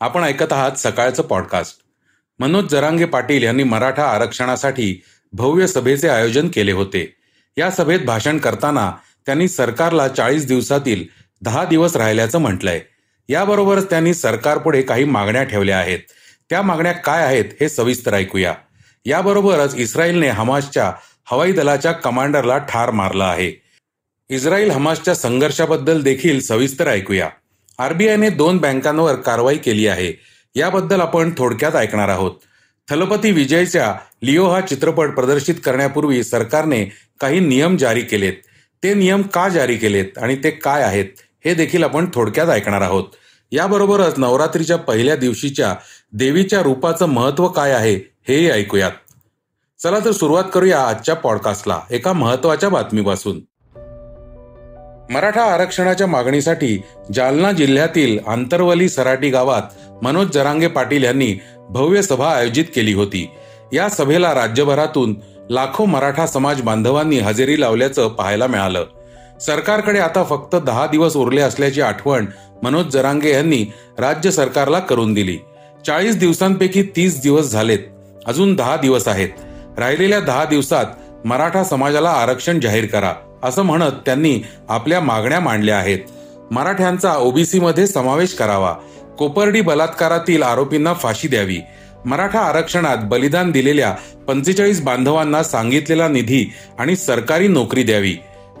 आपण ऐकत आहात सकाळचं पॉडकास्ट मनोज जरांगे पाटील यांनी मराठा आरक्षणासाठी भव्य सभेचे आयोजन केले होते. या सभेत भाषण करताना त्यांनी सरकारला चाळीस दिवसातील दहा दिवस राहिल्याचं म्हटलंय. याबरोबरच त्यांनी सरकारपुढे काही मागण्या ठेवल्या आहेत. त्या मागण्या काय आहेत हे सविस्तर ऐकूया. याबरोबरच इस्रायलने हमासच्या हवाई दलाच्या कमांडरला ठार मारला आहे. इस्रायल हमासच्या संघर्षाबद्दल देखील सविस्तर ऐकूया. आरबीआयने दोन बँकांवर कारवाई केली आहे. याबद्दल आपण थोडक्यात ऐकणार आहोत. थलपती विजयच्या लिओ हा चित्रपट प्रदर्शित करण्यापूर्वी सरकारने काही नियम जारी केलेत. ते नियम का जारी केलेत आणि ते काय आहेत हे देखील आपण थोडक्यात ऐकणार आहोत. याबरोबरच नवरात्रीच्या पहिल्या दिवशीच्या देवीच्या रूपाचं महत्त्व काय आहे हेही ऐकूयात. चला तर सुरुवात करूया आजच्या पॉडकास्टला एका महत्त्वाच्या बातमीपासून. मराठा आरक्षणाच्या मागणीसाठी जालना जिल्ह्यातील आंतरवली सराटी गावात मनोज जरांगे पाटील यांनी भव्य सभा आयोजित केली होती. या सभेला राज्यभरातून लाखो मराठा समाज बांधवांनी हजेरी लावल्याचं पाहायला मिळालं. सरकारकडे आता फक्त दहा दिवस उरले असल्याची आठवण मनोज जरांगे यांनी राज्य सरकारला करून दिली. चाळीस दिवसांपैकी तीस दिवस झालेत. अजून दहा दिवस आहेत. राहिलेल्या दहा दिवसात मराठा समाजाला आरक्षण जाहीर करा. असं म्हणत त्यांनी आपल्या मागण्या मांडल्या आहेत. मराठ्यांचा ओबीसी मध्ये समावेश करावा. कोपर्डी बलात्कारातील आरोपींना फाशी द्यावी. मराठा आरक्षणात बलिदान दिलेल्या पंचेचाळीस बांधवांना सांगितलेला निधी आणि सरकारी नोकरी द्यावी.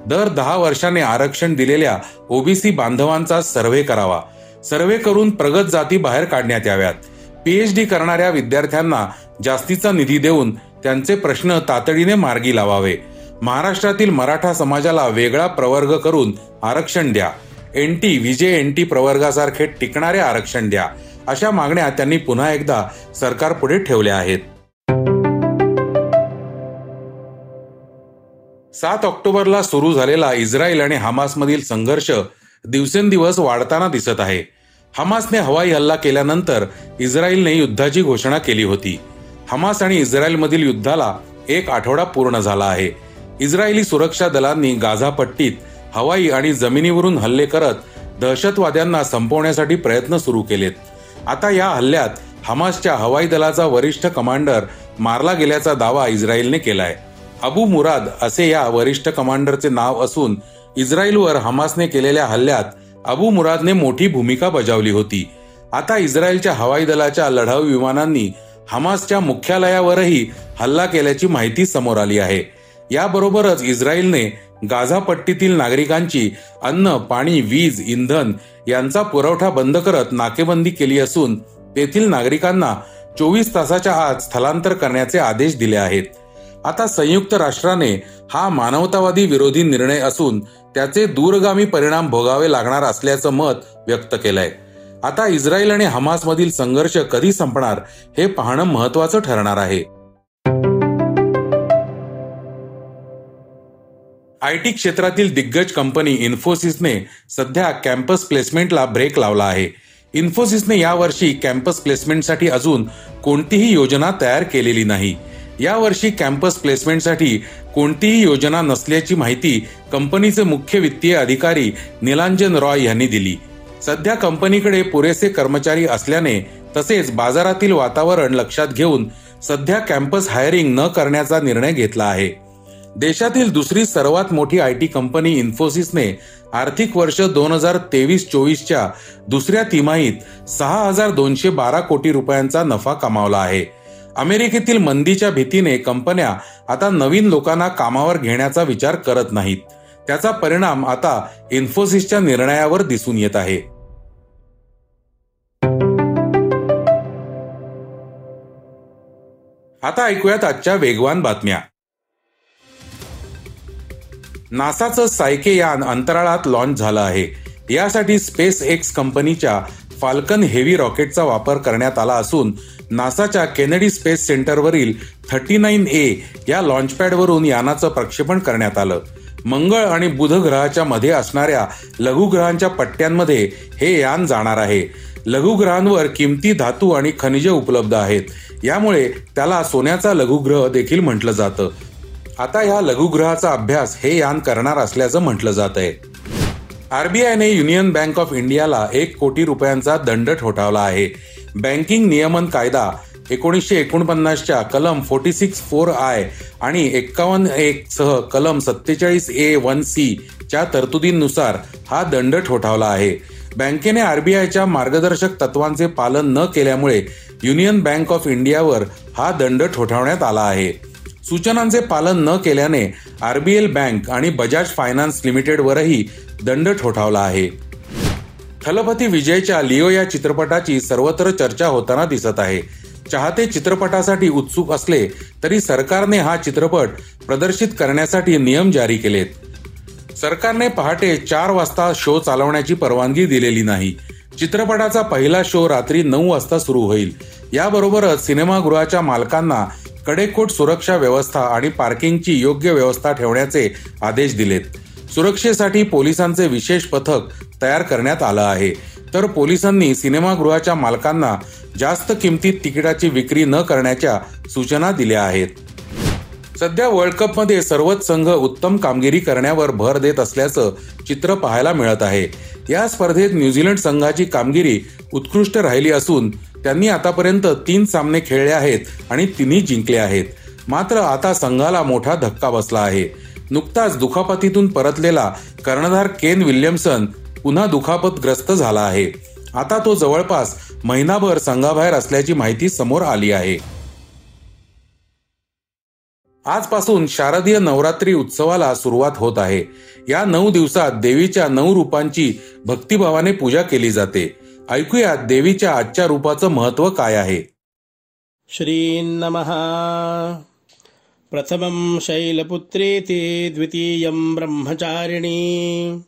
दर दहा वर्षाने आरक्षण दिलेल्या ओबीसी बांधवांचा सर्व्हे करावा. सर्व्हे करून प्रगत जाती बाहेर काढण्यात याव्यात. पीएचडी करणाऱ्या विद्यार्थ्यांना जास्तीचा निधी देऊन त्यांचे प्रश्न तातडीने मार्गी लावावे. महाराष्ट्रातील मराठा समाजाला वेगळा प्रवर्ग करून आरक्षण द्या. एन टी विजय विजे एनटी प्रवर्गासारखे टिकणारे आरक्षण द्या. अशा मागण्या त्यांनी पुन्हा एकदा सरकारपुढे ठेवल्या आहेत. सात ऑक्टोबरला सुरू झालेला इस्रायल आणि हमासमधील संघर्ष दिवसेंदिवस वाढताना दिसत आहे. हमासने हवाई हल्ला केल्यानंतर इस्रायलने युद्धाची घोषणा केली होती. हमास आणि इस्रायलमधील युद्धाला एक आठवडा पूर्ण झाला आहे. इस्रायली सुरक्षा दलांनी गाझा पट्टीत हवाई आणि जमिनीवरून हल्ले करत दहशतवाद्यांना संपवण्यासाठी प्रयत्न सुरू केलेत. आता या हल्ल्यात हमासच्या हवाई दलाचा वरिष्ठ कमांडर मारला गेल्याचा दावा इस्रायलने केलाय. अबू मुराद असे या वरिष्ठ कमांडरचे नाव असून इस्रायलवर हमासने केलेल्या हल्ल्यात अबू मुरादने मोठी भूमिका बजावली होती. आता इस्रायलच्या हवाई दलाच्या लढाऊ विमानांनी हमासच्या मुख्यालयावरही हल्ला केल्याची माहिती समोर आली आहे. याबरोबरच इस्रायलने गाझा पट्टीतील नागरिकांची अन्न पाणी वीज इंधन यांचा पुरवठा बंद करत नाकेबंदी केली असून तेथील नागरिकांना चोवीस तासाच्या आत स्थलांतर करण्याचे आदेश दिले आहेत. आता संयुक्त राष्ट्राने हा मानवतावादी विरोधी निर्णय असून त्याचे दूरगामी परिणाम भोगावे लागणार असल्याचं मत व्यक्त केलंय. आता इस्रायल आणि हमासमधील संघर्ष कधी संपणार हे पाहणं महत्वाचं ठरणार आहे. आय टी क्षेत्रातील दिग्गज कंपनी इन्फोसिसने सध्या कॅम्पस प्लेसमेंटला ब्रेक लावला आहे. इन्फोसिसने यावर्षी कॅम्पस प्लेसमेंटसाठी अजून कोणतीही योजना तयार केलेली नाही. यावर्षी कॅम्पस प्लेसमेंटसाठी कोणतीही योजना नसल्याची माहिती कंपनीचे मुख्य वित्तीय अधिकारी निलांजन रॉय यांनी दिली. सध्या कंपनीकडे पुरेसे कर्मचारी असल्याने तसेच बाजारातील वातावरण लक्षात घेऊन सध्या कॅम्पस हायरिंग न करण्याचा निर्णय घेतला आहे. देशातील दुसरी सर्वात मोठी आय टी कंपनी इन्फोसिसने आर्थिक वर्ष दोन हजार तेवीस चोवीसच्या दुसऱ्या तिमाहीत सहा हजार दोनशे बारा कोटी रुपयांचा नफा कमावला आहे. अमेरिकेतील मंदीच्या भीतीने कंपन्या आता नवीन लोकांना कामावर घेण्याचा विचार करत नाहीत. त्याचा परिणाम आता इन्फोसिसच्या निर्णयावर दिसून येत आहे. आता ऐकूयात आजच्या वेगवान बातम्या. नासाचं सायके यान अंतराळात लॉन्च झालं आहे. यासाठी स्पेस एक्स कंपनीच्या फाल्कन हेवी रॉकेटचा वापर करण्यात आला असून नासाच्या केनेडी स्पेस सेंटरवरील थर्टी नाईन ए या लॉन्चपॅडवरून यानाचं प्रक्षेपण करण्यात आलं. मंगळ आणि बुध ग्रहाच्या मध्ये असणाऱ्या लघुग्रहांच्या पट्ट्यांमध्ये हे यान जाणार आहे. लघुग्रहांवर किमती धातू आणि खनिजे उपलब्ध आहेत. यामुळे त्याला सोन्याचा लघुग्रह देखील म्हटलं जातं. आता ह्या लघुग्रहाचा अभ्यास हे यान करणार असल्याचं म्हटलं जात आहे. आरबीआयने युनियन बँक ऑफ इंडियाला एक कोटी रुपयांचा दंड ठोठावला आहे. बँकिंग नियमन कायदा एकोणीसशे एकोणपन्नासच्या कलम फोर्टी सिक्स फोर आय आणि एक्कावन्न एक सह कलम सत्तेचाळीस ए वन सी च्या तरतुदींनुसार हा दंड ठोठावला आहे. बँकेने आरबीआयच्या मार्गदर्शक तत्वांचे पालन न केल्यामुळे युनियन बँक ऑफ इंडियावर हा दंड ठोठावण्यात आला आहे. सूचनांचे पालन न केल्याने आरबीएल बँक आणि बजाज फायनान्स लिमिटेडवरही दंड ठोठावला आहे. थलपती विजयच्या लिओ या चित्रपटाची सर्वत्र चर्चा होताना दिसत आहे. चाहते चित्रपटासाठी उत्सुक असले तरी सरकारने हा चित्रपट प्रदर्शित करण्यासाठी नियम जारी केलेत. सरकारने पहाटे चार वाजता शो चालवण्याची परवानगी दिलेली नाही. चित्रपटाचा पहिला शो रात्री नऊ वाजता सुरू होईल. याबरोबरच सिनेमागृहाच्या मालकांना कडेकोट सुरक्षा व्यवस्था आणि पार्किंगची योग्य व्यवस्था ठेवण्याचे आदेश दिलेत. सुरक्षेसाठी पोलिसांचे विशेष पथक तयार करण्यात आलं आहे. तर पोलिसांनी सिनेमागृहाच्या मालकांना जास्त किमतीत तिकिटाची विक्री न करण्याच्या सूचना दिल्या आहेत. सध्या वर्ल्ड कपमध्ये सर्वच संघ उत्तम कामगिरी करण्यावर भर देत असल्याचं चित्र पाहायला मिळत आहे. या स्पर्धेत न्यूझीलंड संघाची कामगिरी उत्कृष्ट राहिली असून त्यांनी आतापर्यंत तीन सामने खेळले आहेत आणि तिन्ही जिंकले आहेत. मात्र आता संघाला मोठा धक्का बसला आहे. नुकताच दुखापतीतून परतलेला कर्णधार केन विल्यमसन पुन्हा दुखापतग्रस्त झाला आहे. आता तो जवळपास महिनाभर संघाबाहेर असल्याची माहिती समोर आली आहे. आजपासून शारदीय नवरात्री उत्सवाला सुरुवात होत आहे. या नऊ दिवसात देवीच्या नऊ रूपांची भक्तिभावाने पूजा केली जाते. ऐकूया देवीच्या आजच्या रूपाचं महत्त्व काय आहे? श्रीन्नमः प्रथमं शैलपुत्रेति द्वितीयं ब्रह्मचारिणी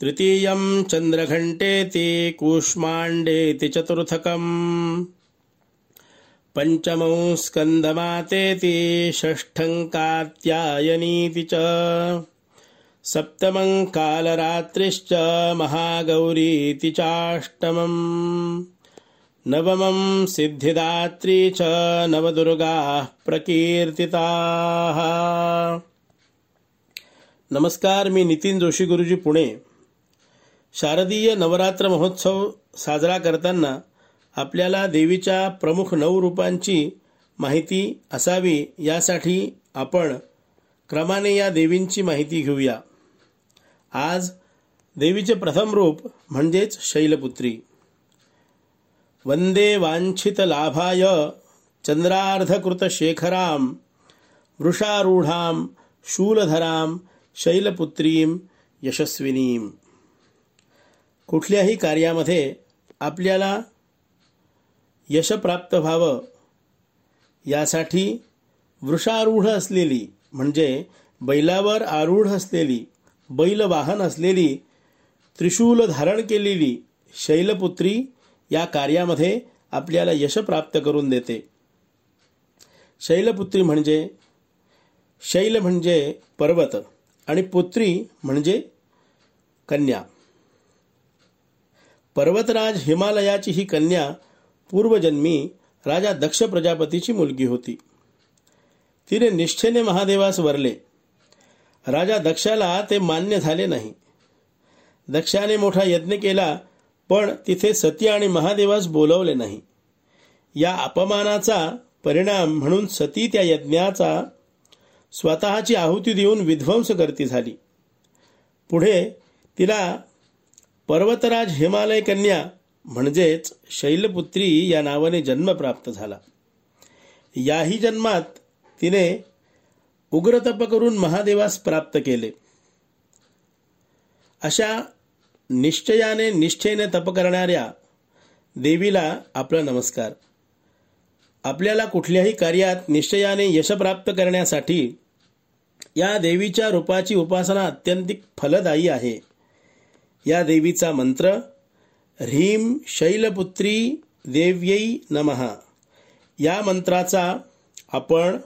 तृतीयं चन्द्रघण्टेति कूष्माण्डेति चतुर्थकम् पञ्चमौ स्कन्दमातेति षष्ठं कात्यायनीति च। सप्तमं कालरात्रिश्च महागौरीति चाष्टमम्। नवमं सिद्धिदात्री च नवदुर्गाः प्रकीर्तिताः। नमस्कार मी नितीन जोशी गुरुजी पुणे। शारदीय नवरात्र महोत्सव साजरा करताना आपल्याला देवीच्या प्रमुख नऊ रूपांची माहिती असावी यासाठी आपण क्रमाने या देवींची माहिती घेऊया. आज देवीचे प्रथम रूप म्हणजेच शैलपुत्री. वंदे वांछित लाभाय चंद्रार्धकृत शेखराम वृषारूढाम शूलधराम शैलपुत्रीम यशस्विनीम. कुठल्याही कार्यामध्ये आपल्याला यश प्राप्त व्हावं यासाठी वृषारूढ असलेली म्हणजे बैलावर आरूढ असलेली बैल वाहन असलेली त्रिशूल धारण केलेली शैलपुत्री या कार्यामध्ये आपल्याला यश प्राप्त करून देते. शैलपुत्री म्हणजे शैल म्हणजे पर्वत आणि पुत्री म्हणजे कन्या. पर्वतराज हिमालयाची ही कन्या पूर्वजन्मी राजा दक्ष प्रजापतीची मुलगी होती. तिने निष्ठेने महादेवास वरले. राजा दक्षाला ते मान्य झाले नाही. दक्षाने मोठा यज्ञ केला पण तिथे सती आणि महादेवास बोलवले नाही. या अपमानाचा परिणाम म्हणून सती त्या यज्ञाचा स्वतःची आहुती देऊन विध्वंस करती झाली. पुढे तिला पर्वतराज हिमालय कन्या म्हणजेच शैलपुत्री या नावाने जन्म प्राप्त झाला. याही जन्मात तिने उग्रतप करून महादेवास प्राप्त केले. अशा निश्चयाने निष्ठेने तप करणाऱ्या देवीला आपला नमस्कार. आपल्याला कुठल्याही कार्यात निश्चयाने यश प्राप्त करण्यासाठी या देवीच्या रूपाची उपासना अत्यंतिक फलदायी आहे. या देवीचा मंत्र ह्रीम शैलपुत्री देव्यै नमः. या मंत्राचा आपण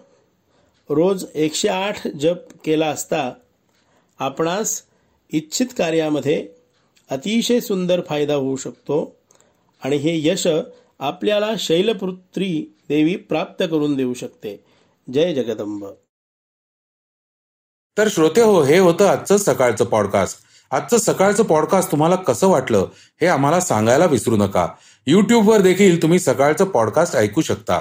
रोज एकशे आठ जप केला असता आपणास इच्छित कार्यामध्ये अतिशय सुंदर फायदा होऊ शकतो आणि हे यश आपल्याला शैलपुत्री देवी प्राप्त करून देऊ शकते. जय जगदंब. तर श्रोते हो हे होतं आजचं सकाळचं पॉडकास्ट आजचं सकाळचं पॉडकास्ट तुम्हाला कसं वाटलं हे आम्हाला सांगायला विसरू नका. युट्यूबवर देखील तुम्ही सकाळचं पॉडकास्ट ऐकू शकता.